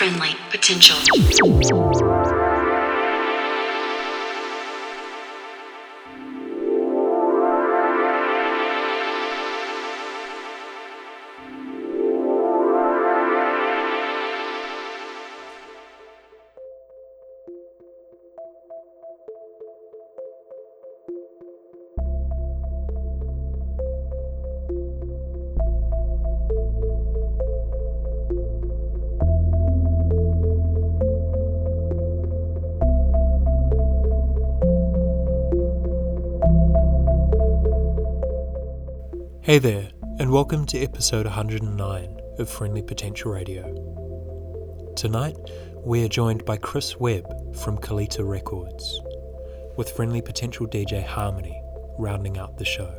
friendly potential. Hey there, and welcome to episode 109 of Friendly Potential Radio. Tonight, we are joined by Chris Webb from Kalita Records, with Friendly Potential DJ Harmony rounding out the show.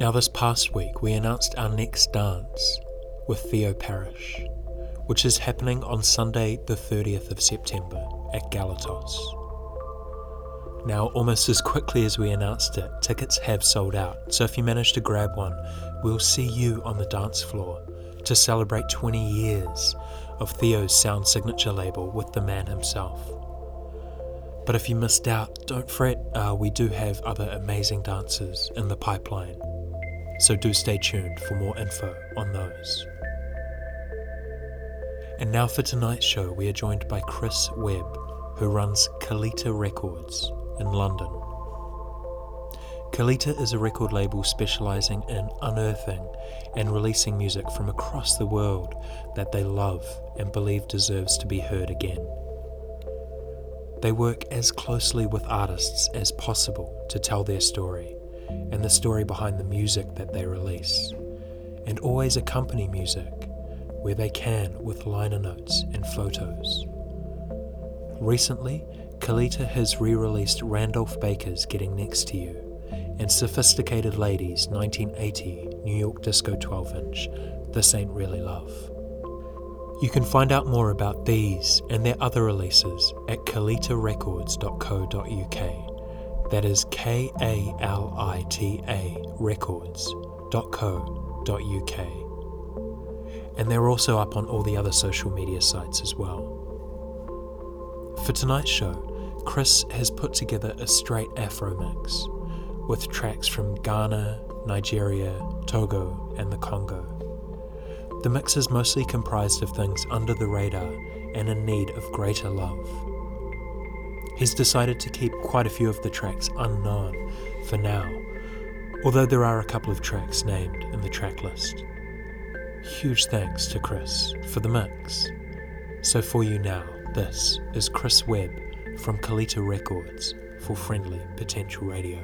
Now, this past week, we announced our next dance with Theo Parrish, which is happening on Sunday, the 30th of September at Galatos. Now, almost as quickly as we announced it, tickets have sold out. So if you manage to grab one, we'll see you on the dance floor to celebrate 20 years of Theo's sound signature label with the man himself. But if you missed out, don't fret, uh, we do have other amazing dancers in the pipeline. So do stay tuned for more info on those. And now for tonight's show, we are joined by Chris Webb, who runs Kalita Records in London. Kalita is a record label specializing in unearthing and releasing music from across the world that they love and believe deserves to be heard again. They work as closely with artists as possible to tell their story and the story behind the music that they release, and always accompany music where they can with liner notes and photos. Recently, Kalita has re released Randolph Baker's Getting Next to You and Sophisticated Ladies 1980 New York Disco 12 inch This Ain't Really Love. You can find out more about these and their other releases at kalitarecords.co.uk. That is K A L I T A records.co.uk. And they're also up on all the other social media sites as well. For tonight's show, Chris has put together a straight Afro mix with tracks from Ghana, Nigeria, Togo, and the Congo. The mix is mostly comprised of things under the radar and in need of greater love. He's decided to keep quite a few of the tracks unknown for now, although there are a couple of tracks named in the track list. Huge thanks to Chris for the mix. So, for you now, this is Chris Webb from Kalita Records for Friendly Potential Radio.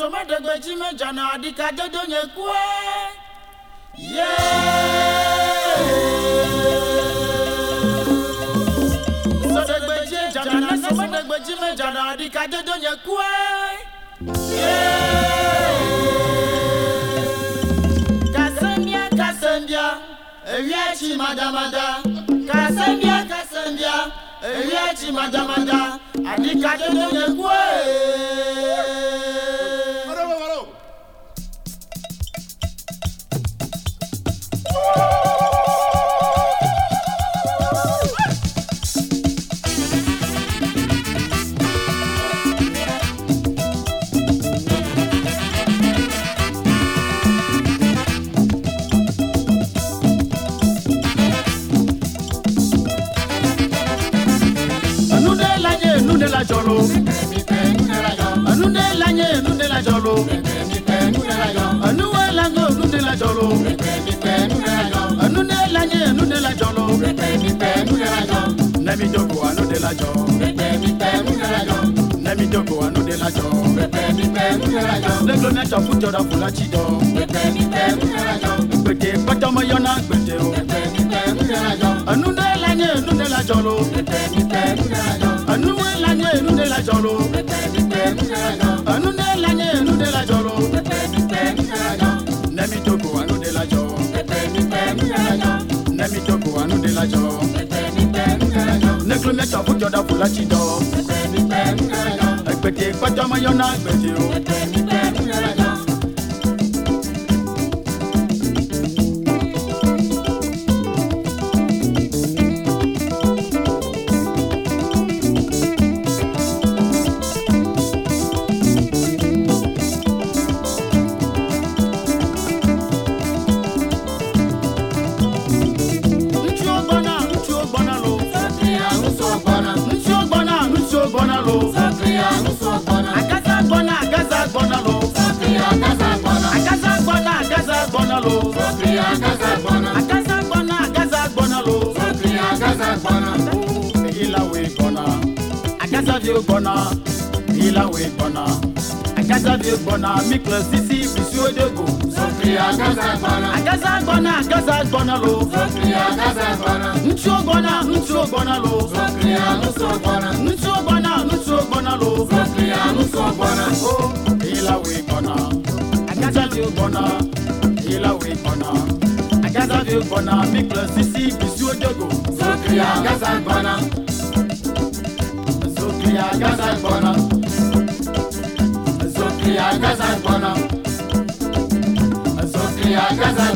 somedegbeji meja jana adika dodo nye kue. Sodegbeji eja na somedegbeji meja jana adika dodo nye kue. Kasembia kasembia ewia chi madamada. Kasembia kasembia ewia chi madamada adika dodo nye kue. Let me joke, I know they la job. Let me joke, I know they la job. lẹ́gbẹ̀ẹ́ mẹ́ta fújọra fúlájì dọ̀. gbèdé pátọ́mọ yọ̀nà gbèdé o. ẹnudẹ lanyẹ ẹnudẹ lajọ lo. ẹnuwẹ lanyẹ ẹnudẹ lajọ lo. ẹnudẹ lanyẹ ẹnudẹ lajọ lo. nẹ́mi jogo anude lajọ. nẹ́mi jogo anude lajọ. neklo miata fudzɔɖa fula tsi dɔ. ɛgbɛti gbɛtɔmɔ yɔna gbɛti o. Agasa bí ó gbọ́nà. Èyí làwọ̀ ìgbọ́nà. Agasa bí ó gbọ́nà. Mi kìlọ̀ sísí ìbísí ó dégò. Agasa gbọ́nà, agasa gbọ́nà lo. Ntí ó gbọ́nà, ntí ó gbọ́nà lo. Ntí ó gbọ́nà, ntí nusu gbɔna lo. Sokria nusu gbɔna. o ila we gbɔna. agaza vi gbɔna. ila we gbɔna. agaza vi gbɔna mi kple sisi bisi ojogo. Sokria gaza gbɔna. Sokria gaza gbɔna. Sokria gaza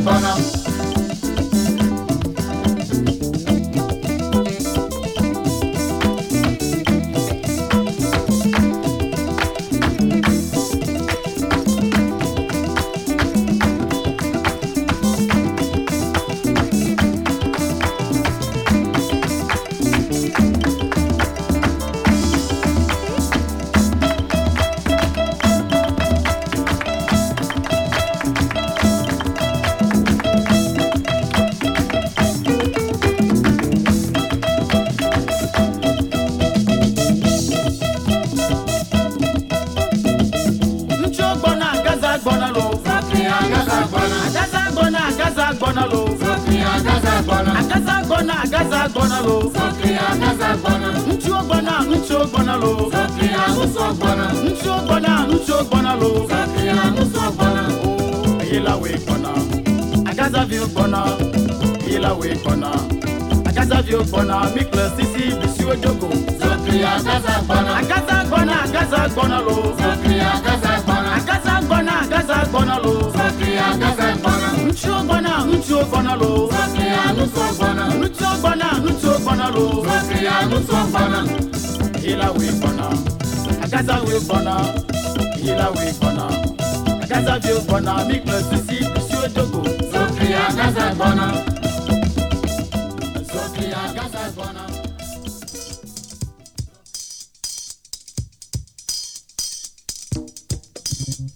Thank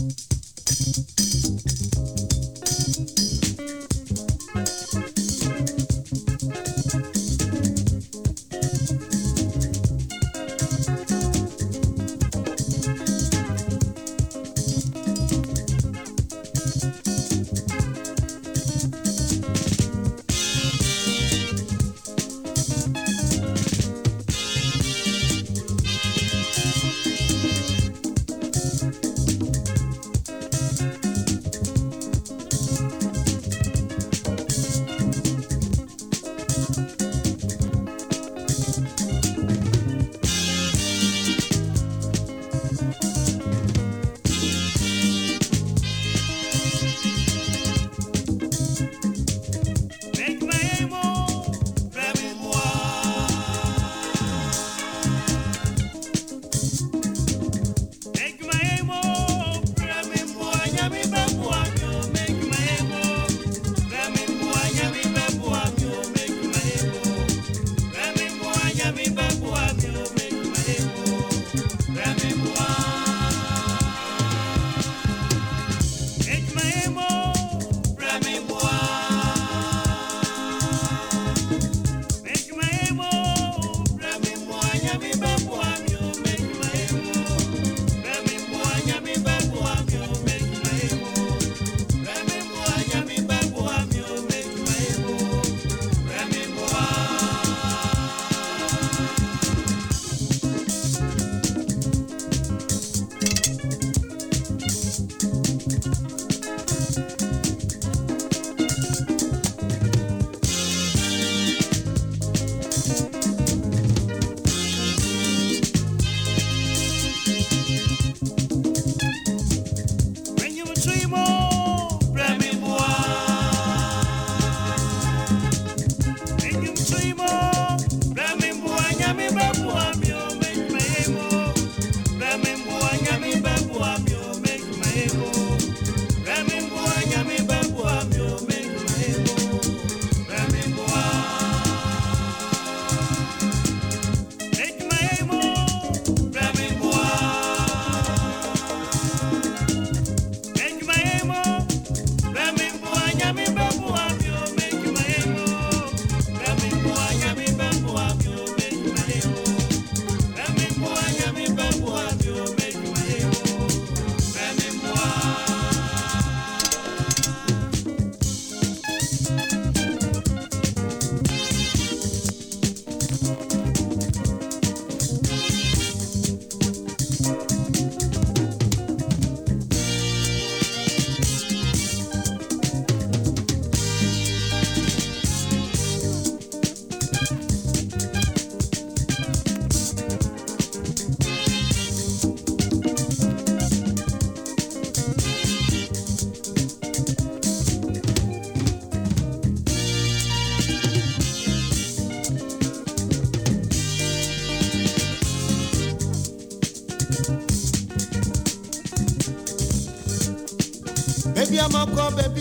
you.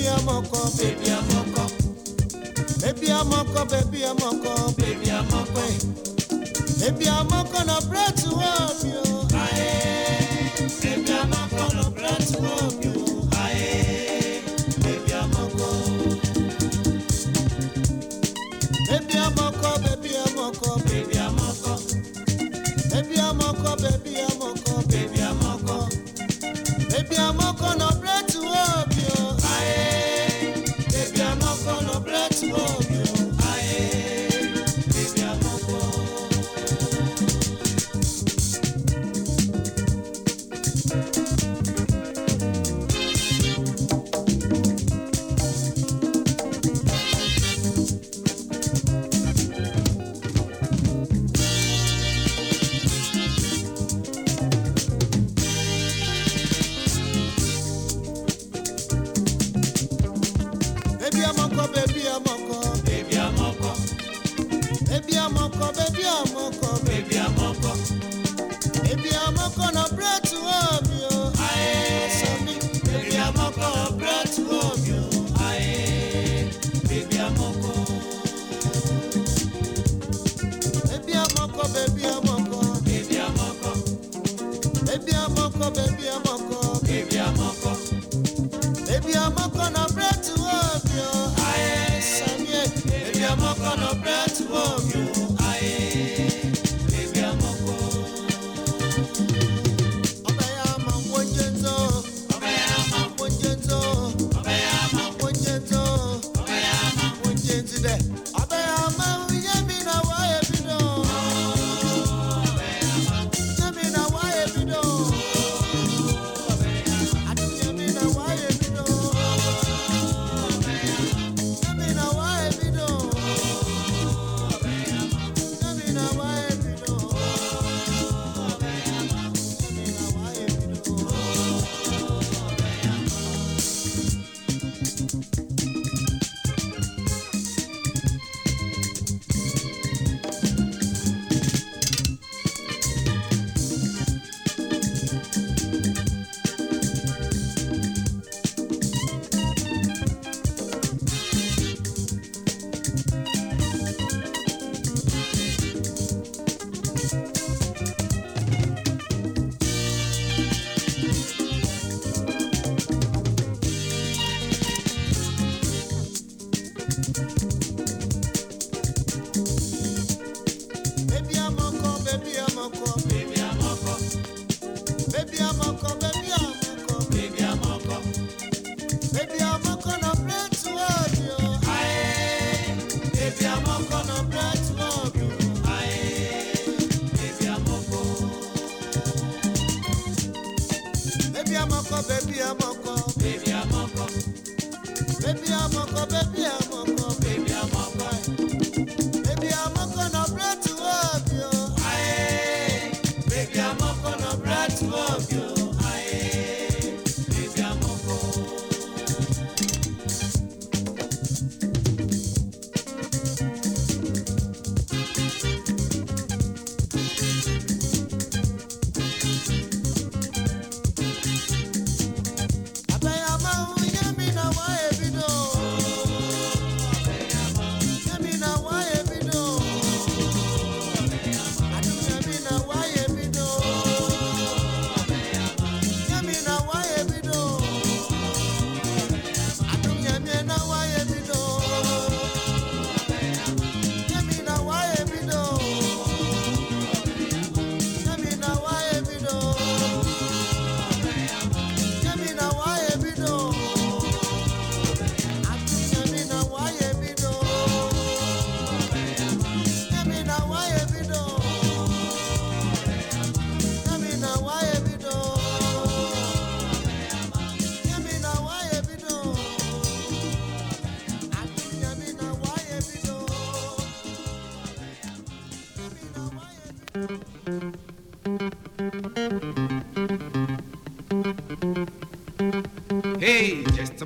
Baby, bèbí amọkọ bèbí amọkọ bèbí amọkọ bèbí amọkọ bèbí amọkọ na breath oh. wọ mi o.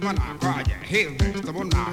monarch, cry, yeah, the one now.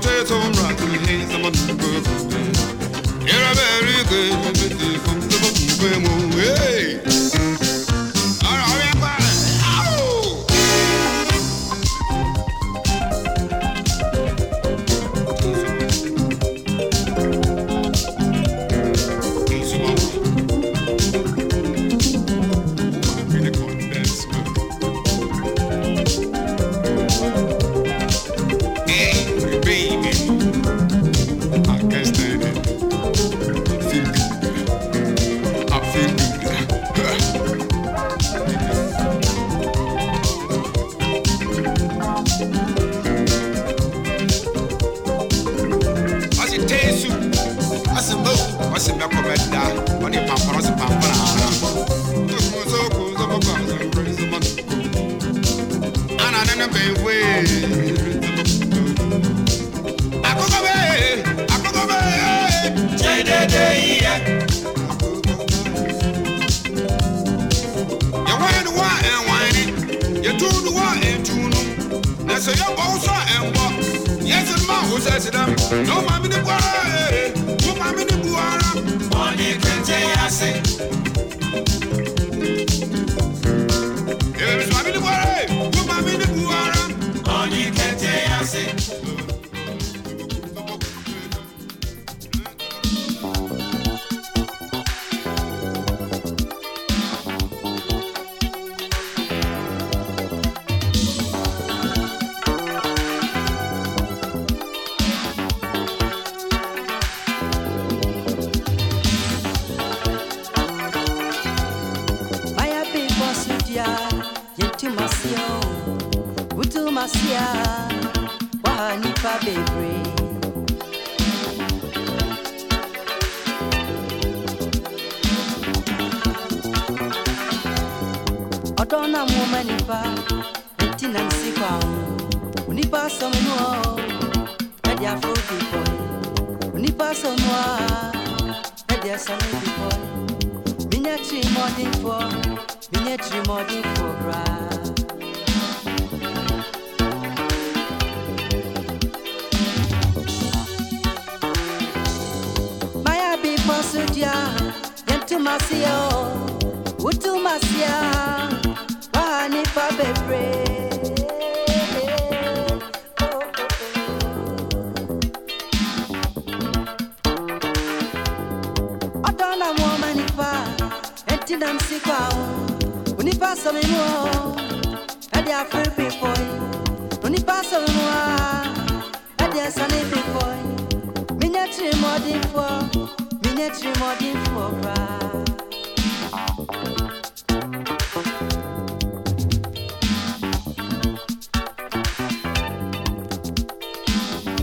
potato and rotten hay, good. You're a very good, hey!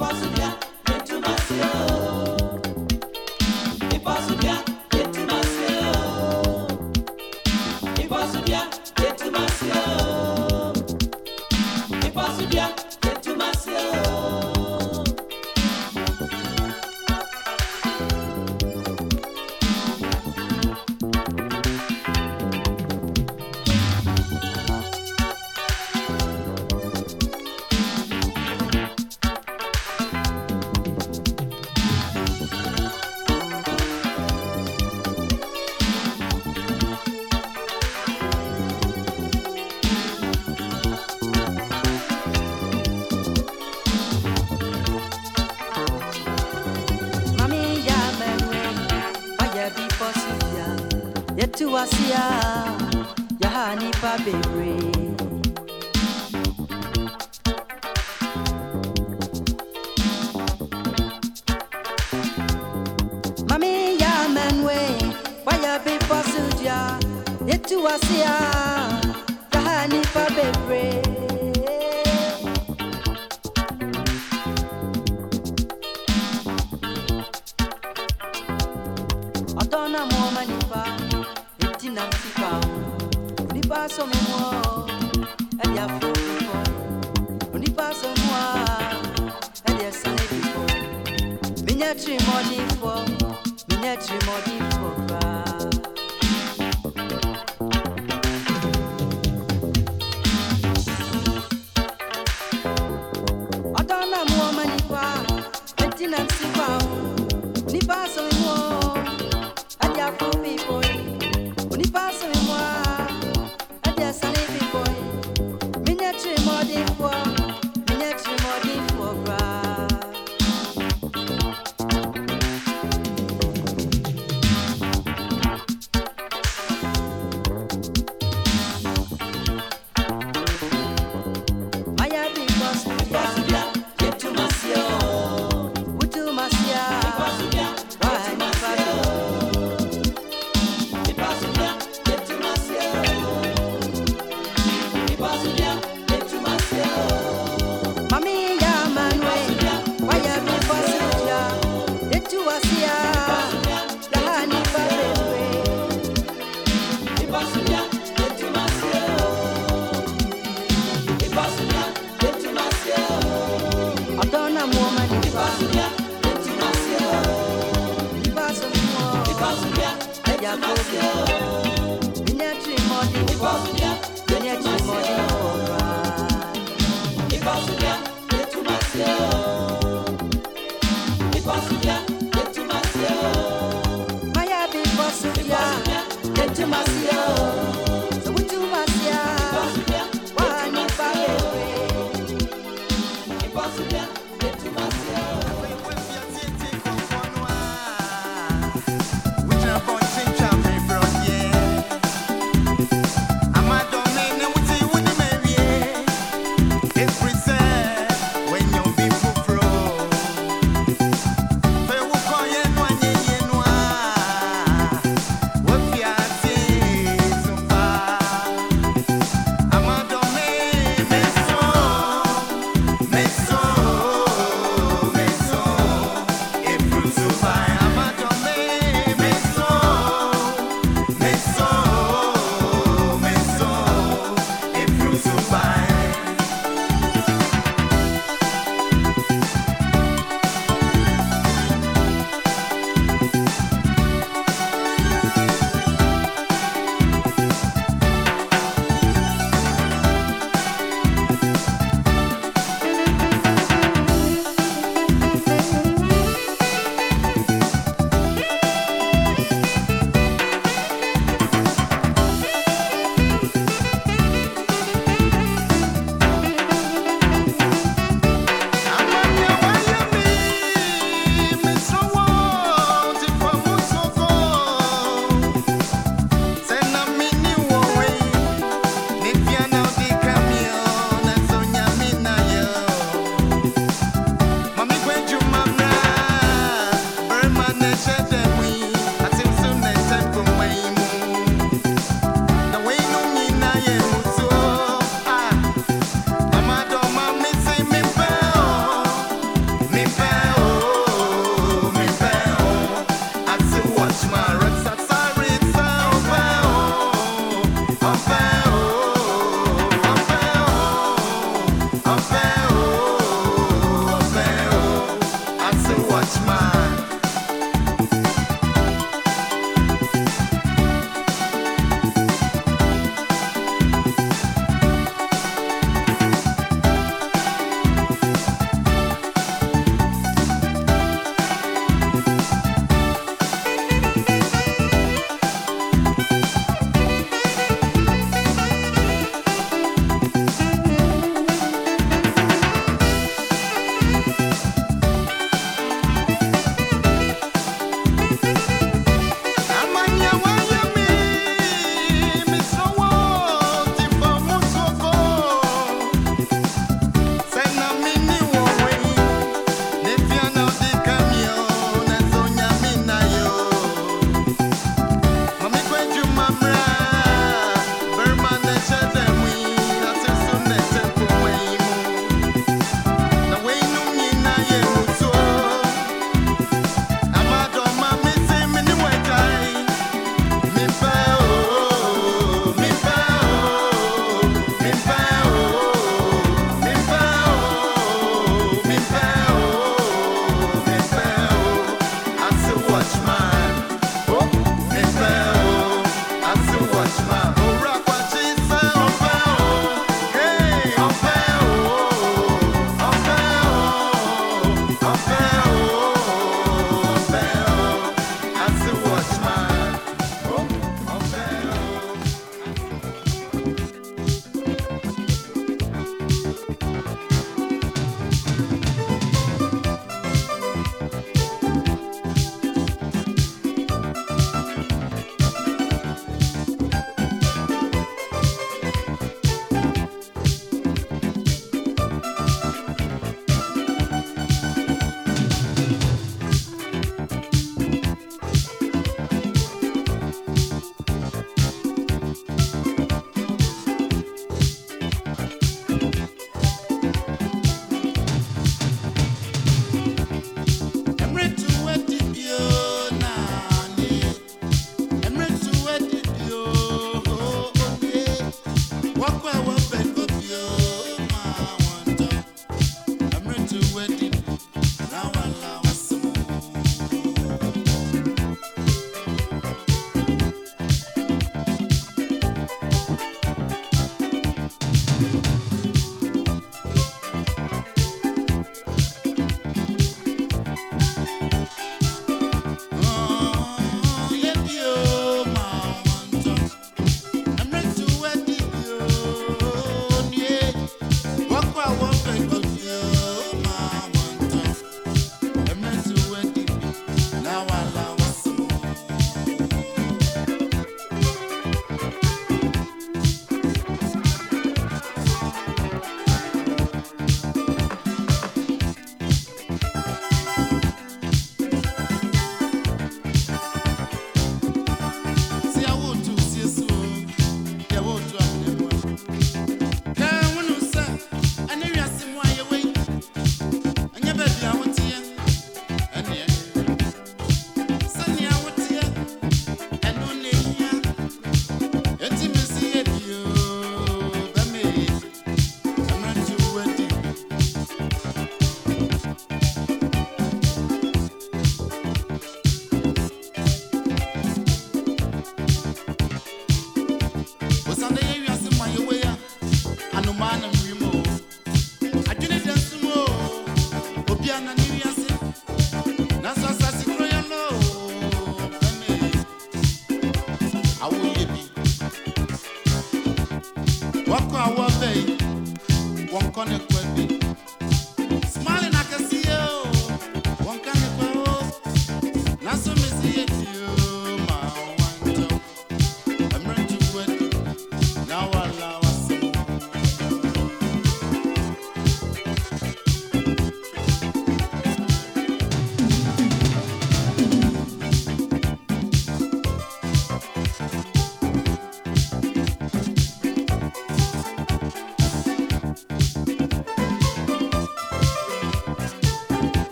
impossible.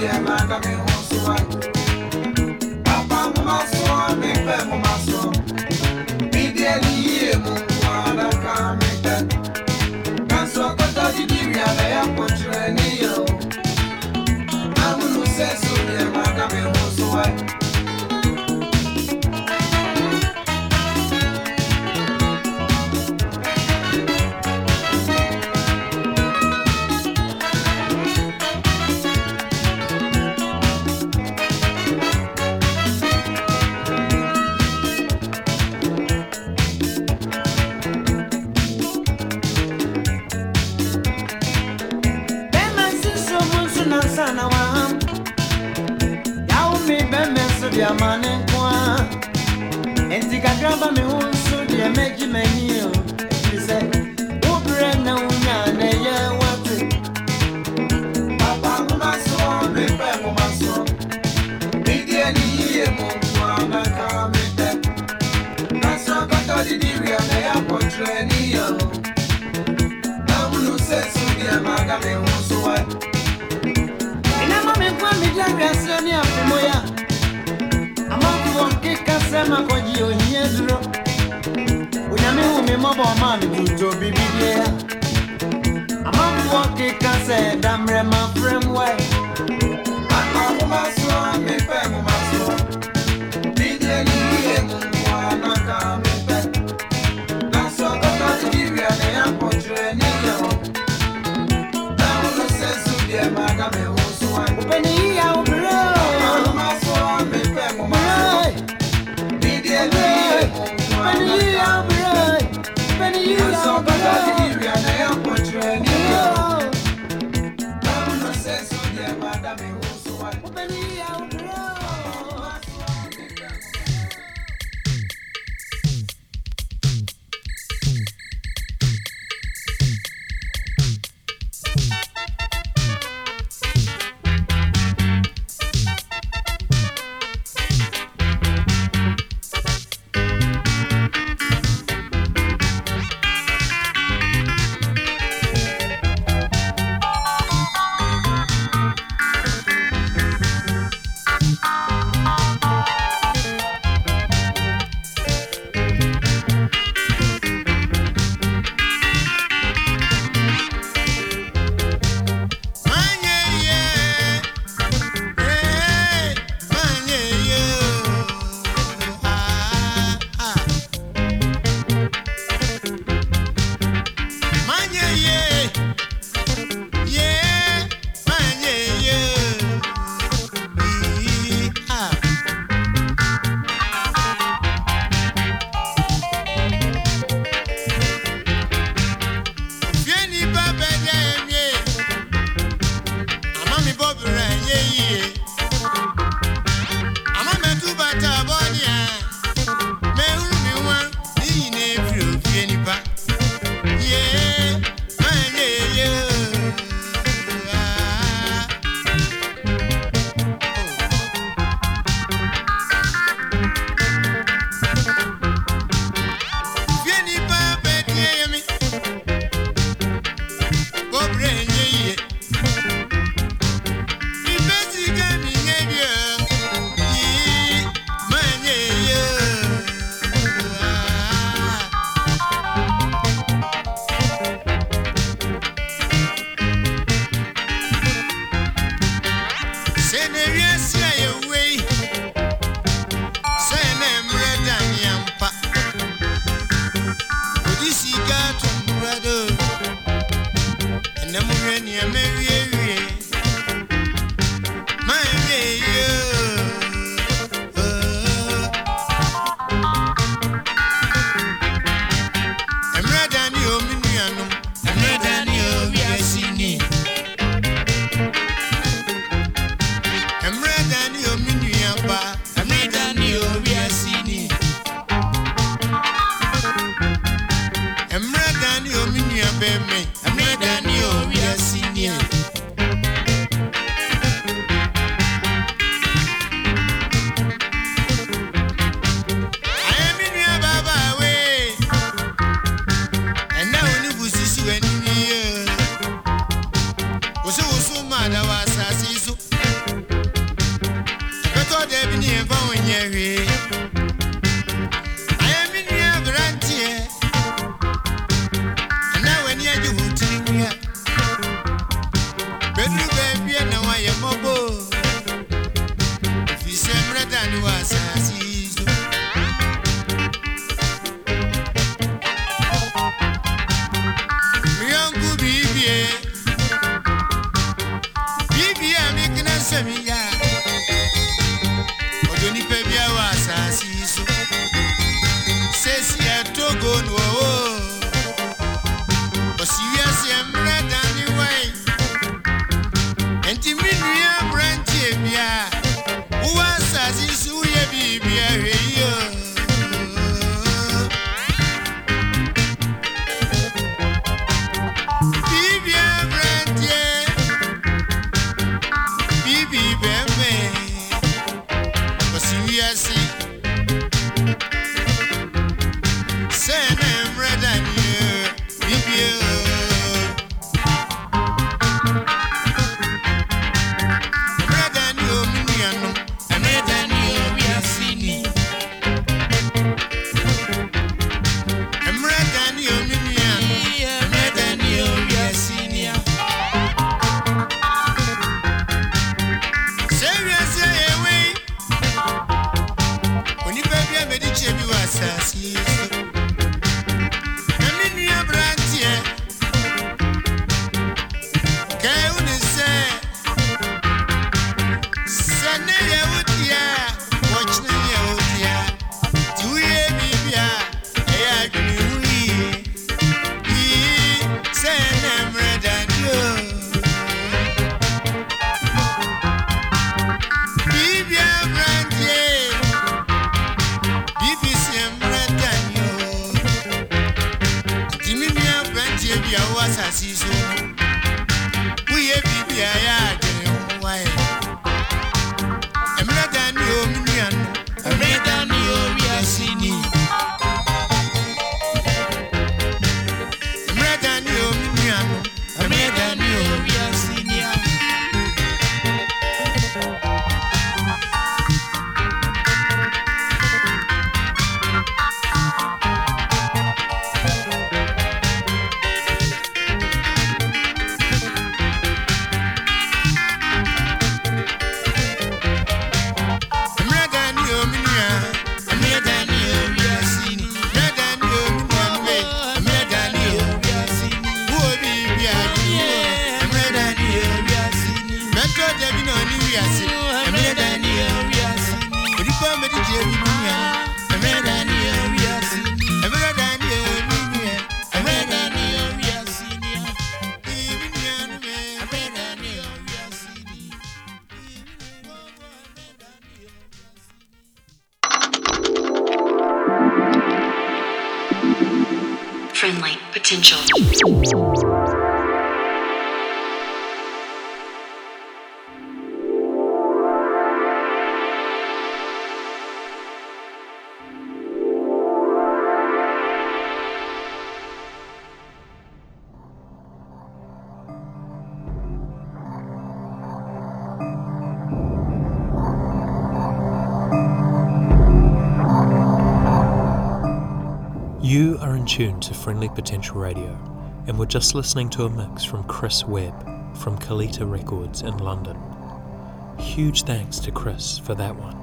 Se so ni e ma ka me ho so tuned to Friendly Potential Radio, and we're just listening to a mix from Chris Webb from Kalita Records in London. Huge thanks to Chris for that one.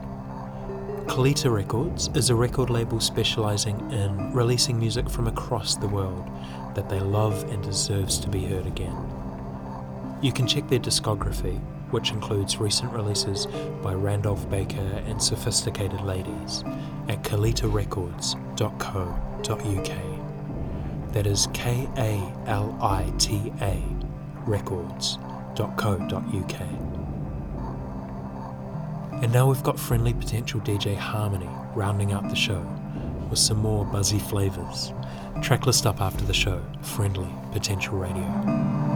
Kalita Records is a record label specializing in releasing music from across the world that they love and deserves to be heard again. You can check their discography, which includes recent releases by Randolph Baker and Sophisticated Ladies, at kalitarecords.co.uk. That is K A L I T A records.co.uk. And now we've got friendly potential DJ Harmony rounding out the show with some more buzzy flavours. Tracklist up after the show, Friendly Potential Radio.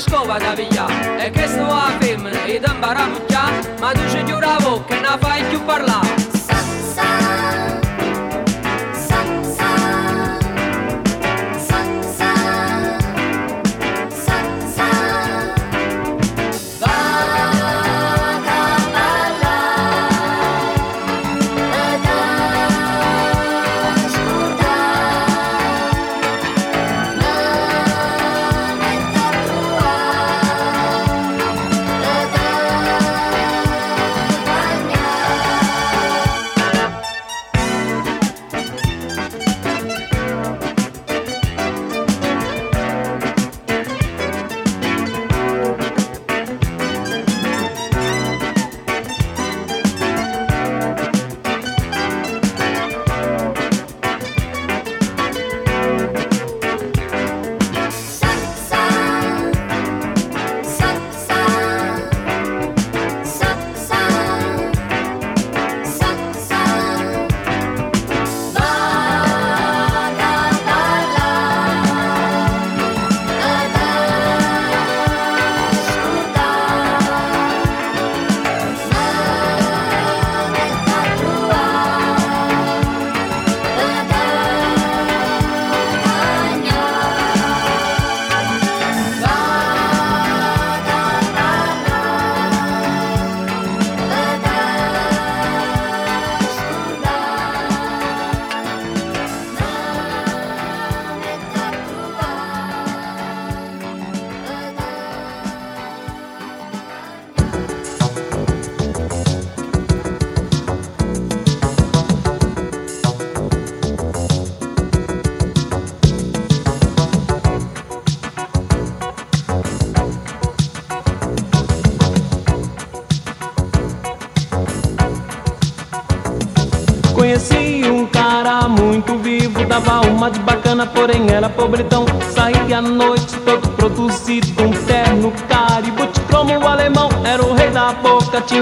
しく学びや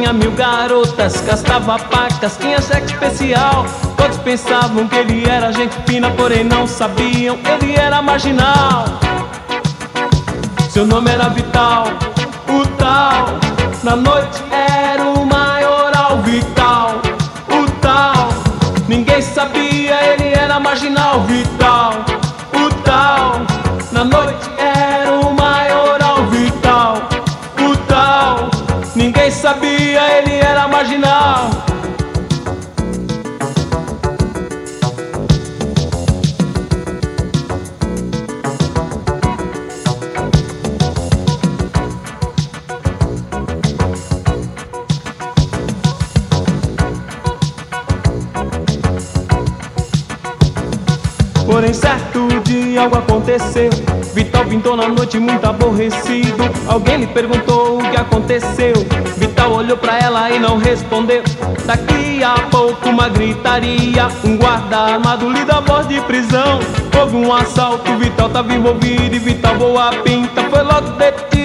Tinha mil garotas, castava pacas, tinha cheque especial. Todos pensavam que ele era gente fina, porém não sabiam, ele era marginal. Seu nome era Vital, o tal, na noite noite muito aborrecido. Alguém lhe perguntou o que aconteceu. Vital olhou para ela e não respondeu. Daqui a pouco uma gritaria. Um guarda armado lhe dá voz de prisão. Houve um assalto, Vital tava envolvido e Vital boa pinta. Foi logo detido.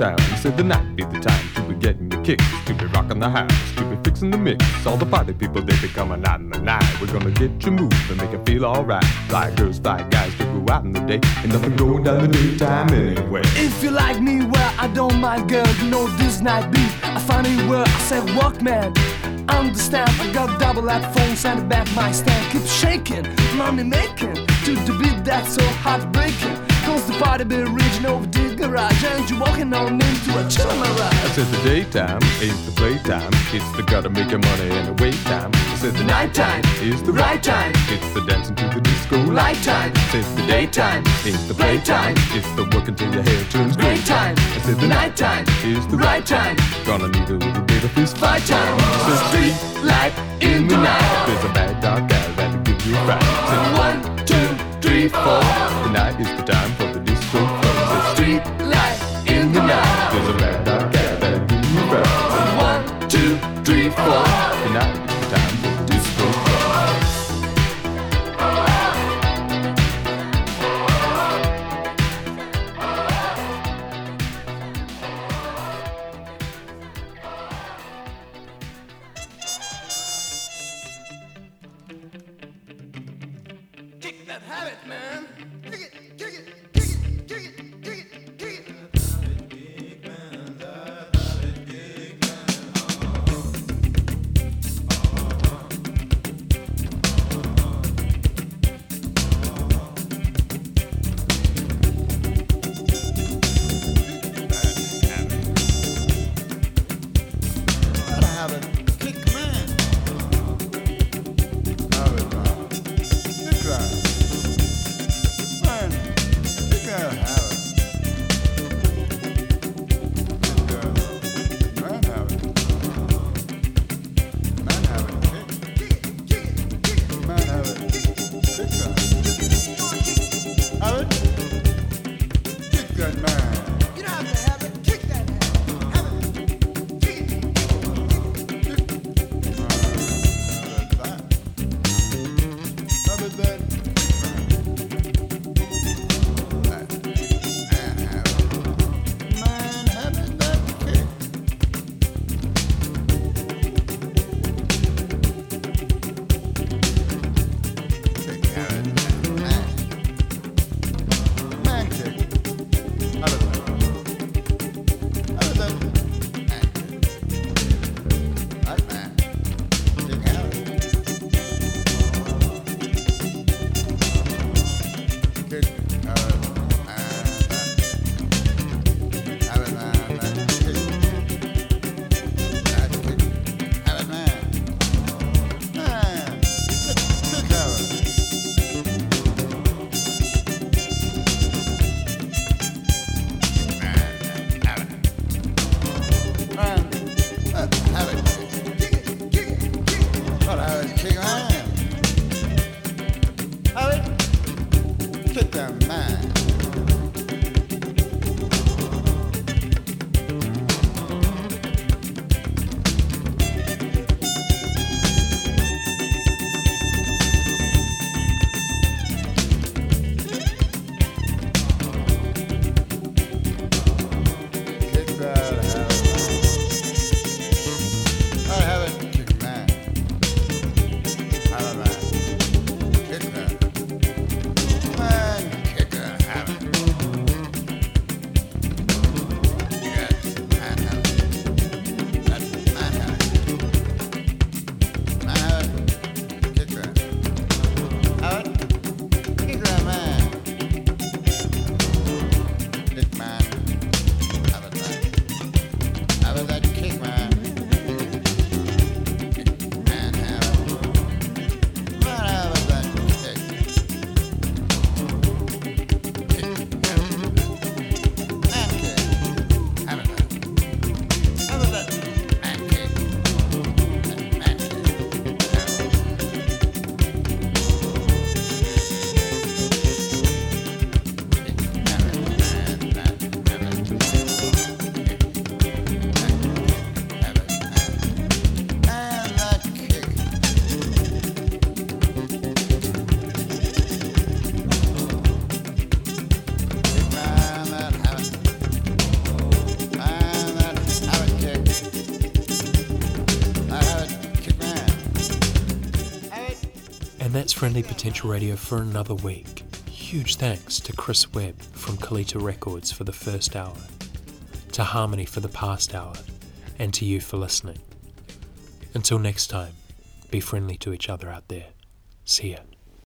The town. He said the night be the time to be getting your kicks, to be rocking the house, to be fixing the mix. All the party people they be coming out in the night. We're gonna get you moving, make you feel alright. Fly girls, fly guys to go out in the day, and nothing going down the daytime anyway. If you like me, well, I don't mind, girl. You know this night. I find it where I said, Walkman. Understand, I got double headphones and back my stand. Keep shaking, money making. To the beat that's so heartbreaking. Cause the party be reaching over the garage. And you're walking on into a chill I said the daytime is the playtime. It's the gotta make your money and the wait time. I said the nighttime is the right time. It's the dancing to the disco light time. I said the daytime is the playtime. It's the working till your hair turns gray time. I said the nighttime is the right time. Gonna need a little bit of fist fight time. Said street light in the night. There's a bad dog guy that'll give you a fright. Said one, two, three, four. The night is the time for There's a bad Friendly Potential Radio for another week. Huge thanks to Chris Webb from Kalita Records for the first hour, to Harmony for the past hour, and to you for listening. Until next time, be friendly to each other out there. See ya.